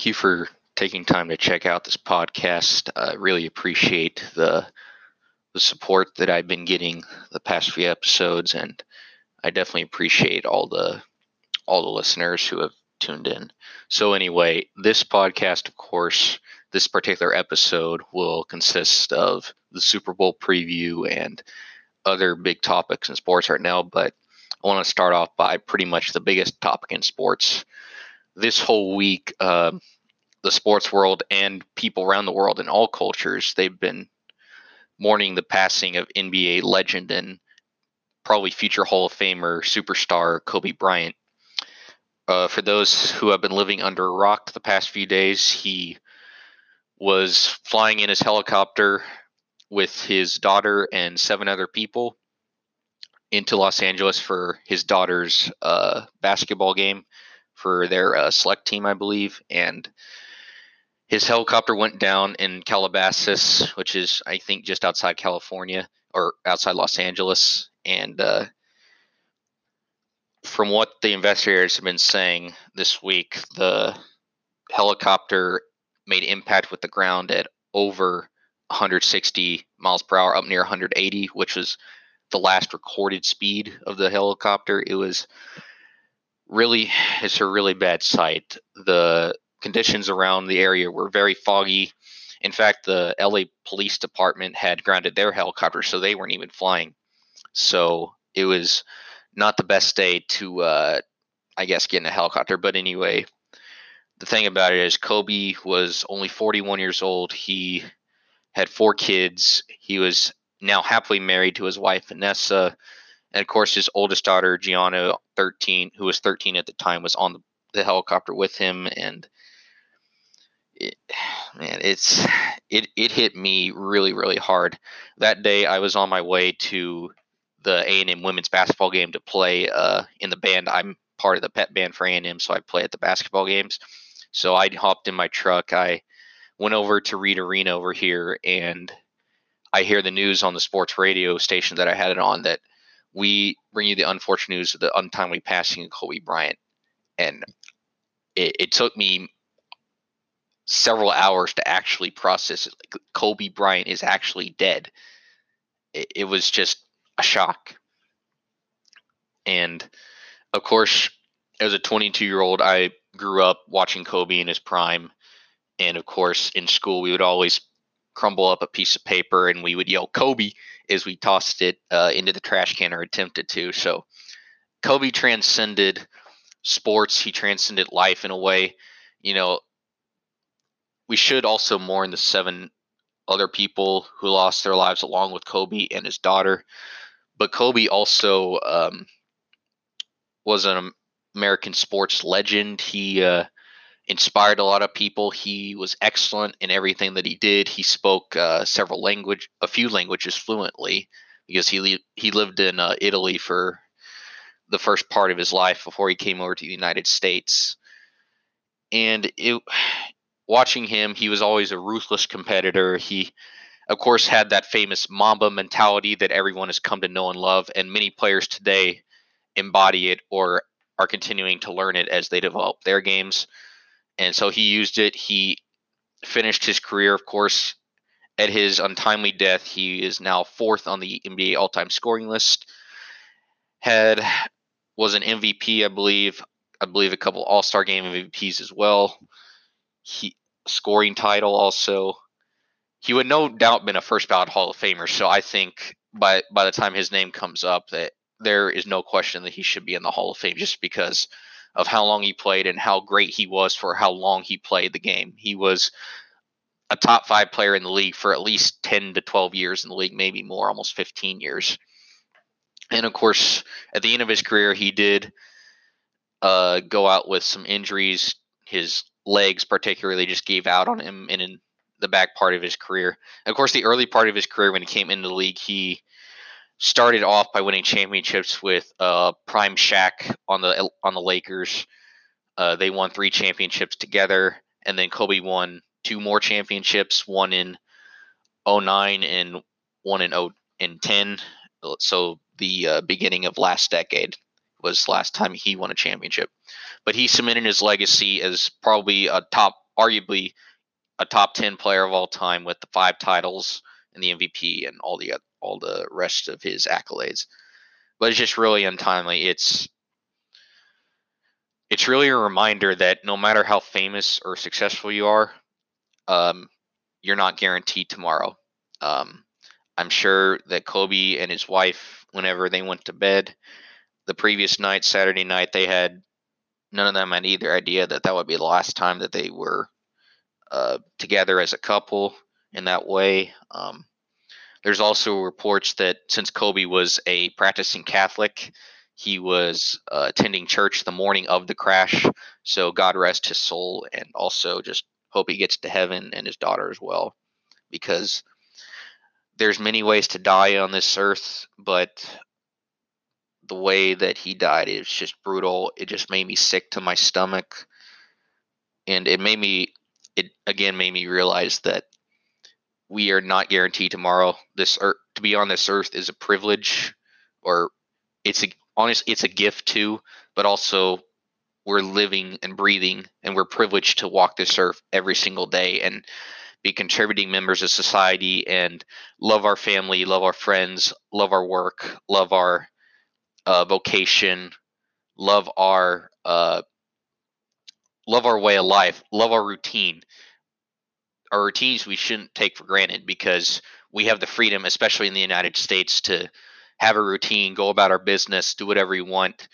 thank you for taking time to check out this podcast. I really appreciate the the support that I've been getting the past few episodes, and I definitely appreciate all the all the listeners who have tuned in. So anyway, this podcast, of course, this particular episode will consist of the Super Bowl preview and other big topics in sports right now, but I want to start off by pretty much the biggest topic in sports. This whole week, uh, the sports world and people around the world in all cultures, they've been mourning the passing of NBA legend and probably future Hall of Famer superstar Kobe Bryant. Uh, for those who have been living under a rock the past few days, he was flying in his helicopter with his daughter and seven other people into Los Angeles for his daughter's uh, basketball game for their uh, select team, I believe. And his helicopter went down in Calabasas, which is, I think, just outside California or outside Los Angeles. And uh, from what the investigators have been saying this week, the helicopter made impact with the ground at over 160 miles per hour, up near 180, which was the last recorded speed of the helicopter. It was really, it's a really bad sight. The conditions around the area were very foggy. In fact, the LA Police Department had grounded their helicopter, so they weren't even flying. So it was not the best day to, uh, I guess, get in a helicopter. But anyway, the thing about it is Kobe was only 41 years old. He had four kids. He was now happily married to his wife Vanessa, and of course his oldest daughter Gianna, 13, who was 13 at the time, was on the, the helicopter with him. And it, man, it's it it hit me really really hard. That day I was on my way to the A and M women's basketball game to play uh, in the band. I'm part of the pet band for A and M, so I play at the basketball games. So I hopped in my truck. I went over to Reed Arena over here, and I hear the news on the sports radio station that I had it on that we bring you the unfortunate news of the untimely passing of Kobe Bryant. And it, it took me several hours to actually process it. Like, Kobe Bryant is actually dead. It, it was just a shock. And of course, as a 22 year old, I grew up watching Kobe in his prime. And of course, in school, we would always crumble up a piece of paper and we would yell Kobe as we tossed it uh, into the trash can or attempted to. So Kobe transcended sports, he transcended life in a way. You know, we should also mourn the seven other people who lost their lives along with Kobe and his daughter. But Kobe also um, was an American sports legend. He uh, inspired a lot of people. He was excellent in everything that he did. He spoke uh, several language, a few languages fluently, because he li- he lived in uh, Italy for the first part of his life before he came over to the United States. And it, watching him, he was always a ruthless competitor. He, of course, had that famous Mamba mentality that everyone has come to know and love, and many players today embody it or are continuing to learn it as they develop their games. And so he used it. He finished his career, of course, at his untimely death. He is now fourth on the NBA all-time scoring list. Had was an MVP, I believe. I believe a couple All-Star game MVPs as well. He scoring title also. He would no doubt been a first ballot Hall of Famer. So I think by by the time his name comes up, that there is no question that he should be in the Hall of Fame just because of how long he played and how great he was for how long he played the game. He was a top five player in the league for at least 10 to 12 years in the league, maybe more, almost 15 years. And of course, at the end of his career, he did uh, go out with some injuries. His legs, particularly, just gave out on him and in the back part of his career. And of course, the early part of his career when he came into the league, he started off by winning championships with uh, Prime Shaq on the on the Lakers. Uh, they won three championships together, and then Kobe won two more championships, one in 09 and one in 0 in 10. So the uh, beginning of last decade was last time he won a championship. But he cemented his legacy as probably a top arguably a top 10 player of all time with the five titles and the MVP and all the all the rest of his accolades. But it's just really untimely. It's it's really a reminder that no matter how famous or successful you are, um, you're not guaranteed tomorrow. Um, I'm sure that Kobe and his wife, whenever they went to bed the previous night, Saturday night, they had none of them had either idea that that would be the last time that they were uh, together as a couple in that way. Um, there's also reports that since Kobe was a practicing Catholic, he was uh, attending church the morning of the crash. So God rest his soul, and also just hope he gets to heaven and his daughter as well, because there's many ways to die on this earth, but the way that he died is just brutal. It just made me sick to my stomach, and it made me it again made me realize that we are not guaranteed tomorrow. This earth, to be on this earth is a privilege, or it's a honest it's a gift too but also we're living and breathing and we're privileged to walk this earth every single day and be contributing members of society and love our family love our friends love our work love our uh, vocation love our uh, love our way of life love our routine our routines we shouldn't take for granted because we have the freedom especially in the united states to have a routine, go about our business, do whatever you want,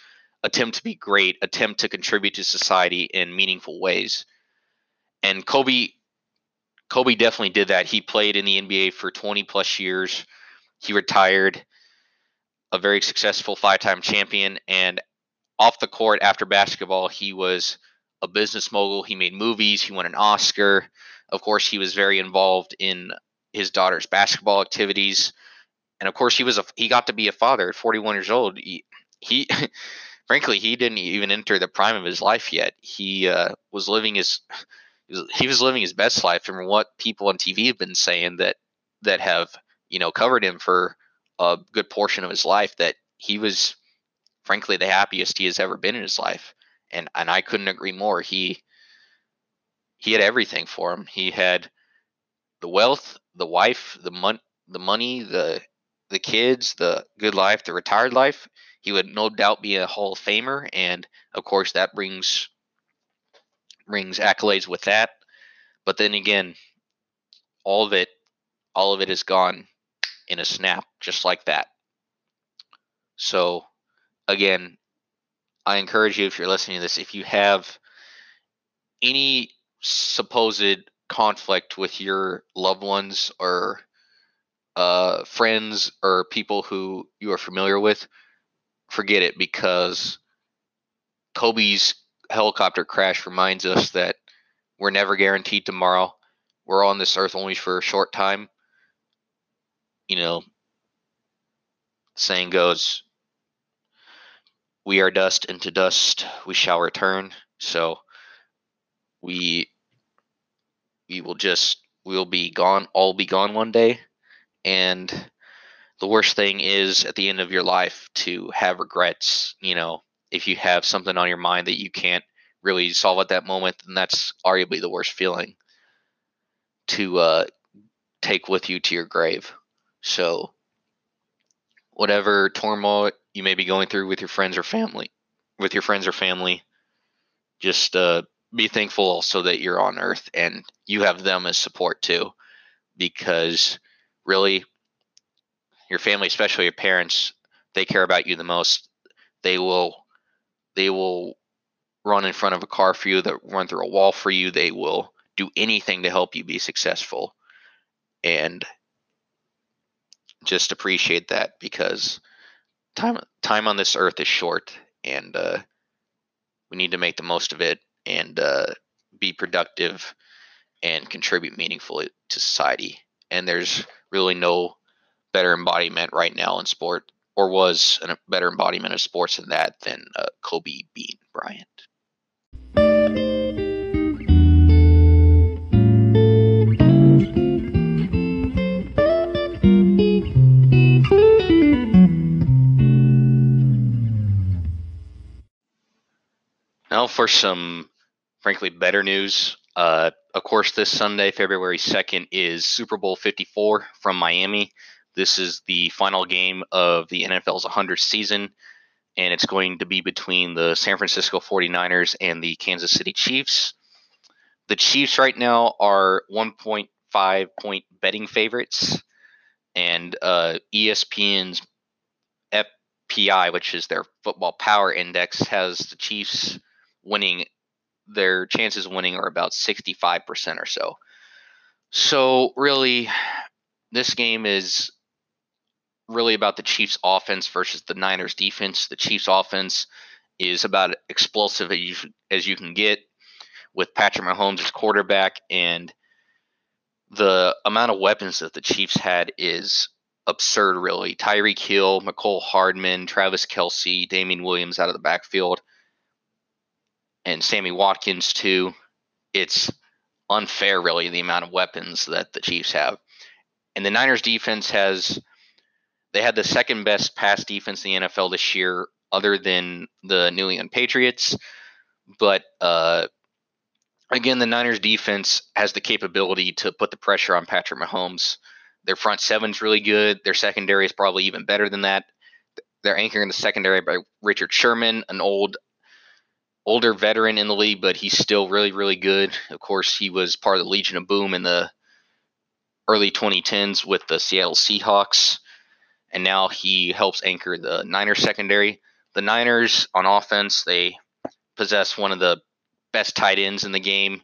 attempt to be great, attempt to contribute to society in meaningful ways. And Kobe Kobe definitely did that. He played in the NBA for 20 plus years. He retired a very successful five-time champion and off the court after basketball, he was a business mogul. He made movies, he won an Oscar. Of course, he was very involved in his daughter's basketball activities and of course he was a he got to be a father at 41 years old. He, he frankly he didn't even enter the prime of his life yet. He uh, was living his he was living his best life from what people on TV have been saying that that have you know covered him for a good portion of his life that he was frankly the happiest he has ever been in his life and and I couldn't agree more he he had everything for him he had the wealth the wife the mon- the money the the kids, the good life, the retired life, he would no doubt be a Hall of Famer, and of course that brings brings accolades with that. But then again, all of it, all of it is gone in a snap, just like that. So, again, I encourage you if you're listening to this, if you have any supposed conflict with your loved ones or uh, friends or people who you are familiar with, forget it because Kobe's helicopter crash reminds us that we're never guaranteed tomorrow. We're on this earth only for a short time. You know, saying goes, we are dust, and to dust we shall return. So we we will just we'll be gone all be gone one day. And the worst thing is at the end of your life to have regrets you know. If you have something on your mind that you can't really solve at that moment then that's arguably the worst feeling to uh, take with you to your grave. So whatever turmoil you may be going through with your friends or family with your friends or family just uh, be thankful also that you're on earth and you have them as support too because really your family, especially your parents, they care about you the most. They will they will run in front of a car for you, that run through a wall for you. They will do anything to help you be successful. And just appreciate that because time time on this earth is short and uh, we need to make the most of it and uh, be productive and contribute meaningfully to society. And there's really no better embodiment right now in sport, or was a better embodiment of sports than that than uh, Kobe Bean Bryant. Now for some, frankly, better news. Uh, of course, this Sunday, February 2nd, is Super Bowl 54 from Miami. This is the final game of the NFL's 100th season, and it's going to be between the San Francisco 49ers and the Kansas City Chiefs. The Chiefs right now are 1.5 point betting favorites, and uh, ESPN's FPI, which is their football power index, has the Chiefs winning their chances of winning are about 65% or so. So, really, this game is really about the Chiefs' offense versus the Niners' defense. The Chiefs' offense is about explosive as you, as you can get with Patrick Mahomes as quarterback, and the amount of weapons that the Chiefs had is absurd, really. Tyreek Hill, Mecole Hardman, Travis Kelce, Damien Williams out of the backfield and Sammy Watkins too. It's unfair, really, the amount of weapons that the Chiefs have. And the Niners defense has they had the second best pass defense in the NFL this year, other than the New England Patriots. But uh, again, the Niners defense has the capability to put the pressure on Patrick Mahomes. Their front seven's really good. Their secondary is probably even better than that. They're anchoring the secondary by Richard Sherman, an old older veteran in the league, but he's still really, really good. Of course, he was part of the Legion of Boom in the early 2010s with the Seattle Seahawks, and now he helps anchor the Niners secondary. The Niners on offense, they possess one of the best tight ends in the game.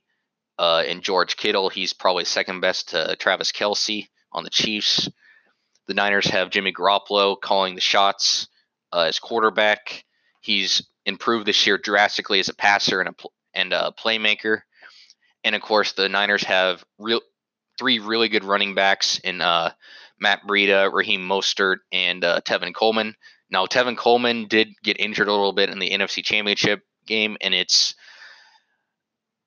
Uh, in George Kittle, he's probably second best to Travis Kelce on the Chiefs. The Niners have Jimmy Garoppolo calling the shots uh, as quarterback. He's improved this year drastically as a passer and a and a playmaker. And of course, the Niners have real three really good running backs in uh, Matt Breida, Raheem Mostert, and uh, Tevin Coleman. Now, Tevin Coleman did get injured a little bit in the NFC Championship game, and it's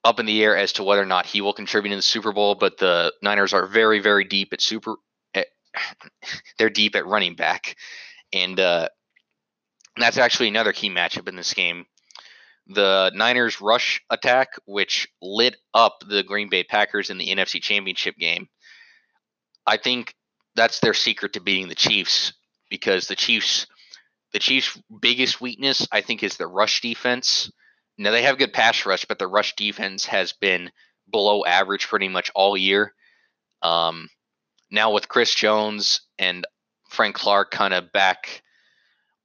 up in the air as to whether or not he will contribute in the Super Bowl. But the Niners are very, very deep at super. At, they're deep at running back, and uh, and that's actually another key matchup in this game. The Niners rush attack, which lit up the Green Bay Packers in the NFC Championship game. I think that's their secret to beating the Chiefs because the Chiefs the Chiefs' biggest weakness, I think, is the rush defense. Now they have good pass rush, but the rush defense has been below average pretty much all year. Um, now with Chris Jones and Frank Clark kind of back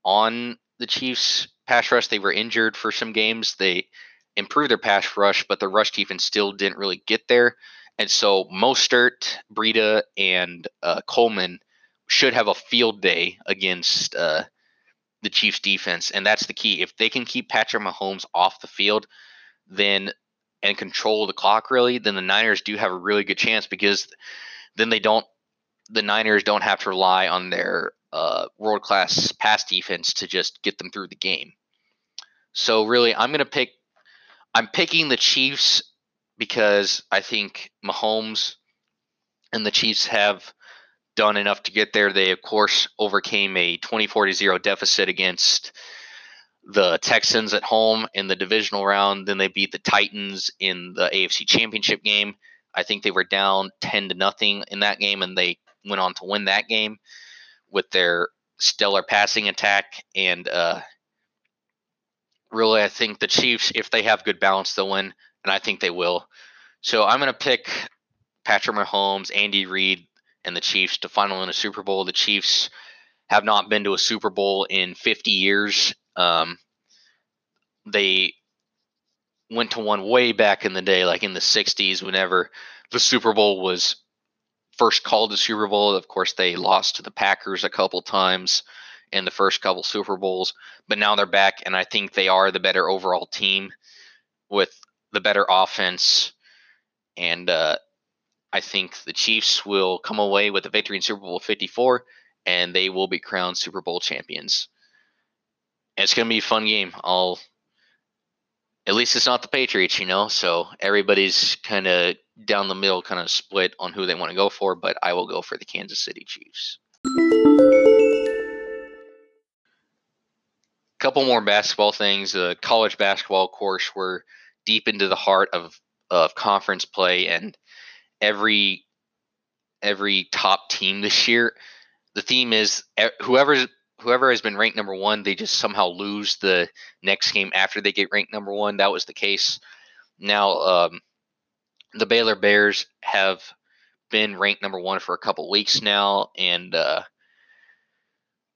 on the Chiefs pass rush. They were injured for some games. They improved their pass rush, but the rush defense still didn't really get there. And so Mostert, Breida, and uh, Coleman should have a field day against uh, the Chiefs defense, and that's the key. If they can keep Patrick Mahomes off the field, then and control the clock really, then the Niners do have a really good chance because then they don't the Niners don't have to rely on their uh, world class pass defense to just get them through the game. So really, I'm gonna pick. I'm picking the Chiefs because I think Mahomes and the Chiefs have done enough to get there. They of course overcame a 24 to 0 deficit against the Texans at home in the divisional round. Then they beat the Titans in the AFC Championship game. I think they were down 10 to nothing in that game and they went on to win that game with their stellar passing attack. And uh, really, I think the Chiefs, if they have good balance, they'll win, and I think they will. So I'm going to pick Patrick Mahomes, Andy Reid, and the Chiefs to final in a Super Bowl. The Chiefs have not been to a Super Bowl in 50 years. Um, they went to one way back in the day, like in the 60s, whenever the Super Bowl was first called the Super Bowl. Of course, they lost to the Packers a couple times in the first couple Super Bowls, but now they're back, and I think they are the better overall team with the better offense. And uh, I think the Chiefs will come away with a victory in Super Bowl 54, and they will be crowned Super Bowl champions. And it's going to be a fun game. I'll at least it's not the Patriots, you know. So everybody's kind of down the middle, kind of split on who they want to go for. But I will go for the Kansas City Chiefs. Couple more basketball things. The college basketball course. We're deep into the heart of of conference play and every every top team this year. The theme is whoever whoever has been ranked number one, they just somehow lose the next game after they get ranked number one. That was the case. Now, um, the Baylor Bears have been ranked number one for a couple weeks now, and uh,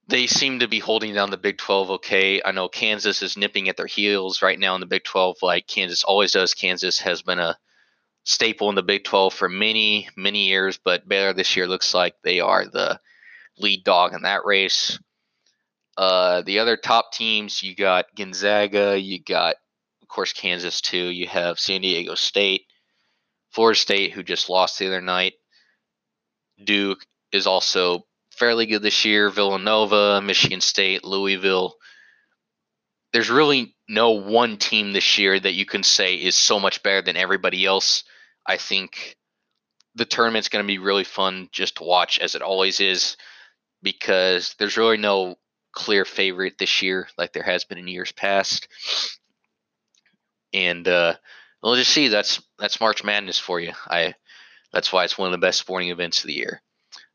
they seem to be holding down the Big 12 okay. I know Kansas is nipping at their heels right now in the Big 12, like Kansas always does. Kansas has been a staple in the Big 12 for many, many years, but Baylor this year looks like they are the lead dog in that race. Uh, the other top teams, you got Gonzaga, you got, of course, Kansas too. You have San Diego State, Florida State, who just lost the other night. Duke is also fairly good this year. Villanova, Michigan State, Louisville. There's really no one team this year that you can say is so much better than everybody else. I think the tournament's going to be really fun just to watch, as it always is, because there's really no clear favorite this year like there has been in years past. And uh, we'll just see. That's that's March Madness for you. I that's why it's one of the best sporting events of the year.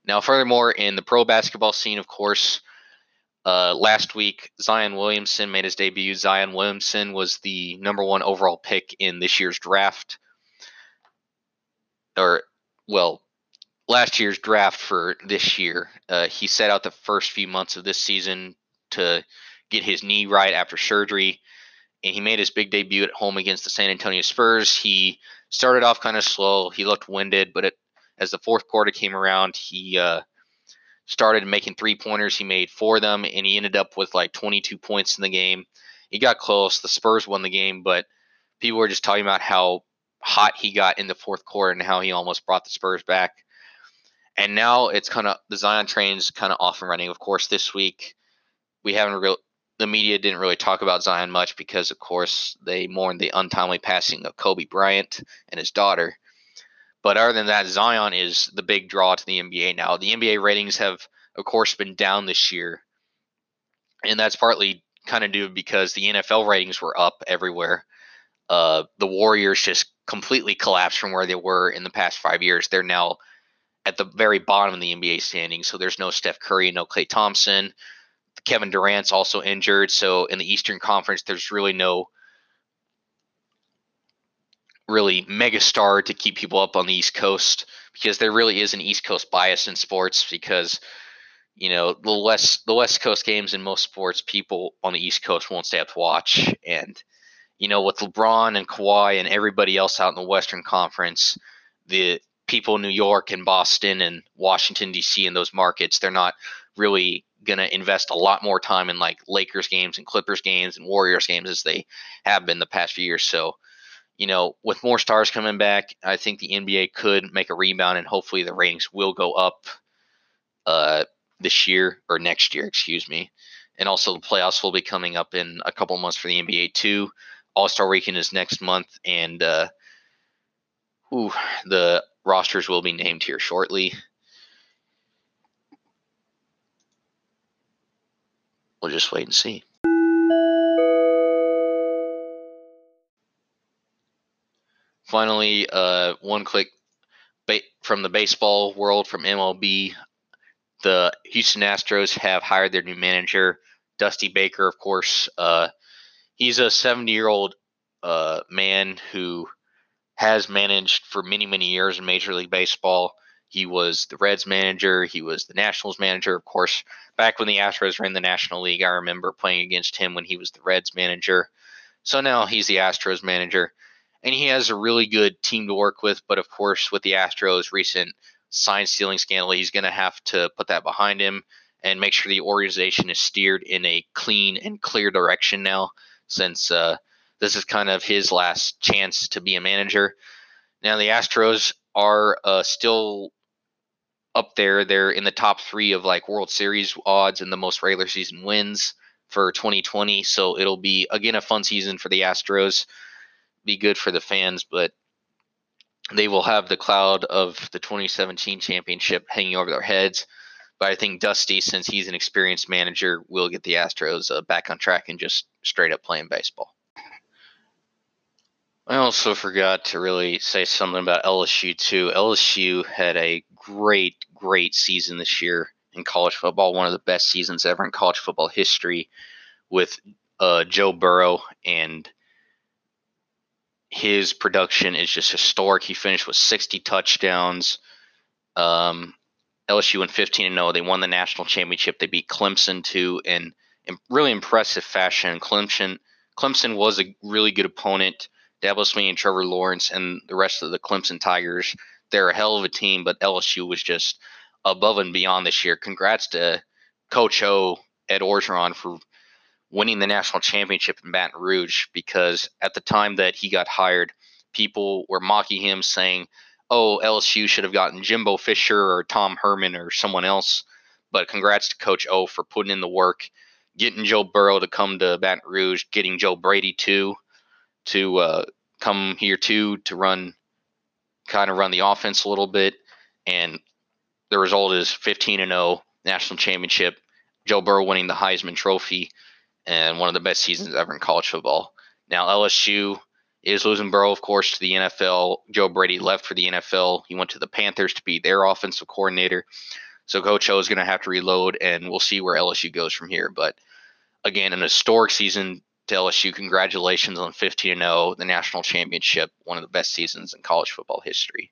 Now, furthermore, in the pro basketball scene, of course, uh, last week Zion Williamson made his debut. Zion Williamson was the number one overall pick in this year's draft, or well, last year's draft for this year. Uh, he set out the first few months of this season to get his knee right after surgery, and he made his big debut at home against the San Antonio Spurs. He started off kind of slow. He looked winded, but it, as the fourth quarter came around, he uh, started making three pointers. He made four of them, and he ended up with like 22 points in the game. He got close. The Spurs won the game, but people were just talking about how hot he got in the fourth quarter and how he almost brought the Spurs back. And now it's kind of the Zion train's kind of off and running. Of course, this week we haven't real the media didn't really talk about Zion much because, of course, they mourned the untimely passing of Kobe Bryant and his daughter. But other than that, Zion is the big draw to the NBA now. The NBA ratings have, of course, been down this year, and that's partly kind of due because the NFL ratings were up everywhere. Uh, the Warriors just completely collapsed from where they were in the past five years. They're now at the very bottom of the NBA standings. So there's no Steph Curry, no Klay Thompson. Kevin Durant's also injured. So in the Eastern Conference, there's really no really megastar to keep people up on the East Coast because there really is an East Coast bias in sports because you know the west the West Coast games in most sports, people on the East Coast won't stay up to watch. And you know with LeBron and Kawhi and everybody else out in the Western Conference, the people in New York and Boston and Washington D.C. in those markets, they're not really going to invest a lot more time in like Lakers games and Clippers games and Warriors games as they have been the past few years. So, you know, with more stars coming back, I think the NBA could make a rebound and hopefully the ratings will go up uh, this year or next year, excuse me. And also the playoffs will be coming up in a couple months for the NBA too. All Star Weekend is next month, and uh, ooh, the rosters will be named here shortly. We'll just wait and see. Finally, uh, one click ba- from the baseball world from MLB. The Houston Astros have hired their new manager, Dusty Baker, of course. Uh, he's a 70 year old uh, man who has managed for many, many years in Major League Baseball. He was the Reds manager. He was the Nationals manager. Of course, back when the Astros were in the National League, I remember playing against him when he was the Reds manager. So now he's the Astros manager. And he has a really good team to work with. But of course, with the Astros' recent sign stealing scandal, he's going to have to put that behind him and make sure the organization is steered in a clean and clear direction now, since uh, this is kind of his last chance to be a manager. Now, the Astros are uh, still up there. They're in the top three of like World Series odds and the most regular season wins for 2020. So it'll be, again, a fun season for the Astros. Be good for the fans, but they will have the cloud of the 2017 championship hanging over their heads. But I think Dusty, since he's an experienced manager, will get the Astros uh, back on track and just straight up playing baseball. I also forgot to really say something about LSU too. LSU had a great, great season this year in college football, one of the best seasons ever in college football history, with uh, Joe Burrow and his production is just historic. He finished with 60 touchdowns. Um, LSU went 15 and 0. They won the national championship. They beat Clemson too in, in really impressive fashion. Clemson Clemson was a really good opponent. Dabo Swinney and Trevor Lawrence and the rest of the Clemson Tigers, they're a hell of a team, but LSU was just above and beyond this year. Congrats to Coach O, Ed Orgeron, for winning the national championship in Baton Rouge because at the time that he got hired, people were mocking him, saying, oh, LSU should have gotten Jimbo Fisher or Tom Herman or someone else. But congrats to Coach O for putting in the work, getting Joe Burrow to come to Baton Rouge, getting Joe Brady too to uh, come here too to run, kind of run the offense a little bit. And the result is 15 and 0 national championship. Joe Burrow winning the Heisman Trophy and one of the best seasons ever in college football. Now LSU is losing Burrow, of course, to the NFL. Joe Brady left for the NFL. He went to the Panthers to be their offensive coordinator. So Coach O is going to have to reload, and we'll see where LSU goes from here. But again, an historic season to LSU. Congratulations on 15 0, the national championship, one of the best seasons in college football history.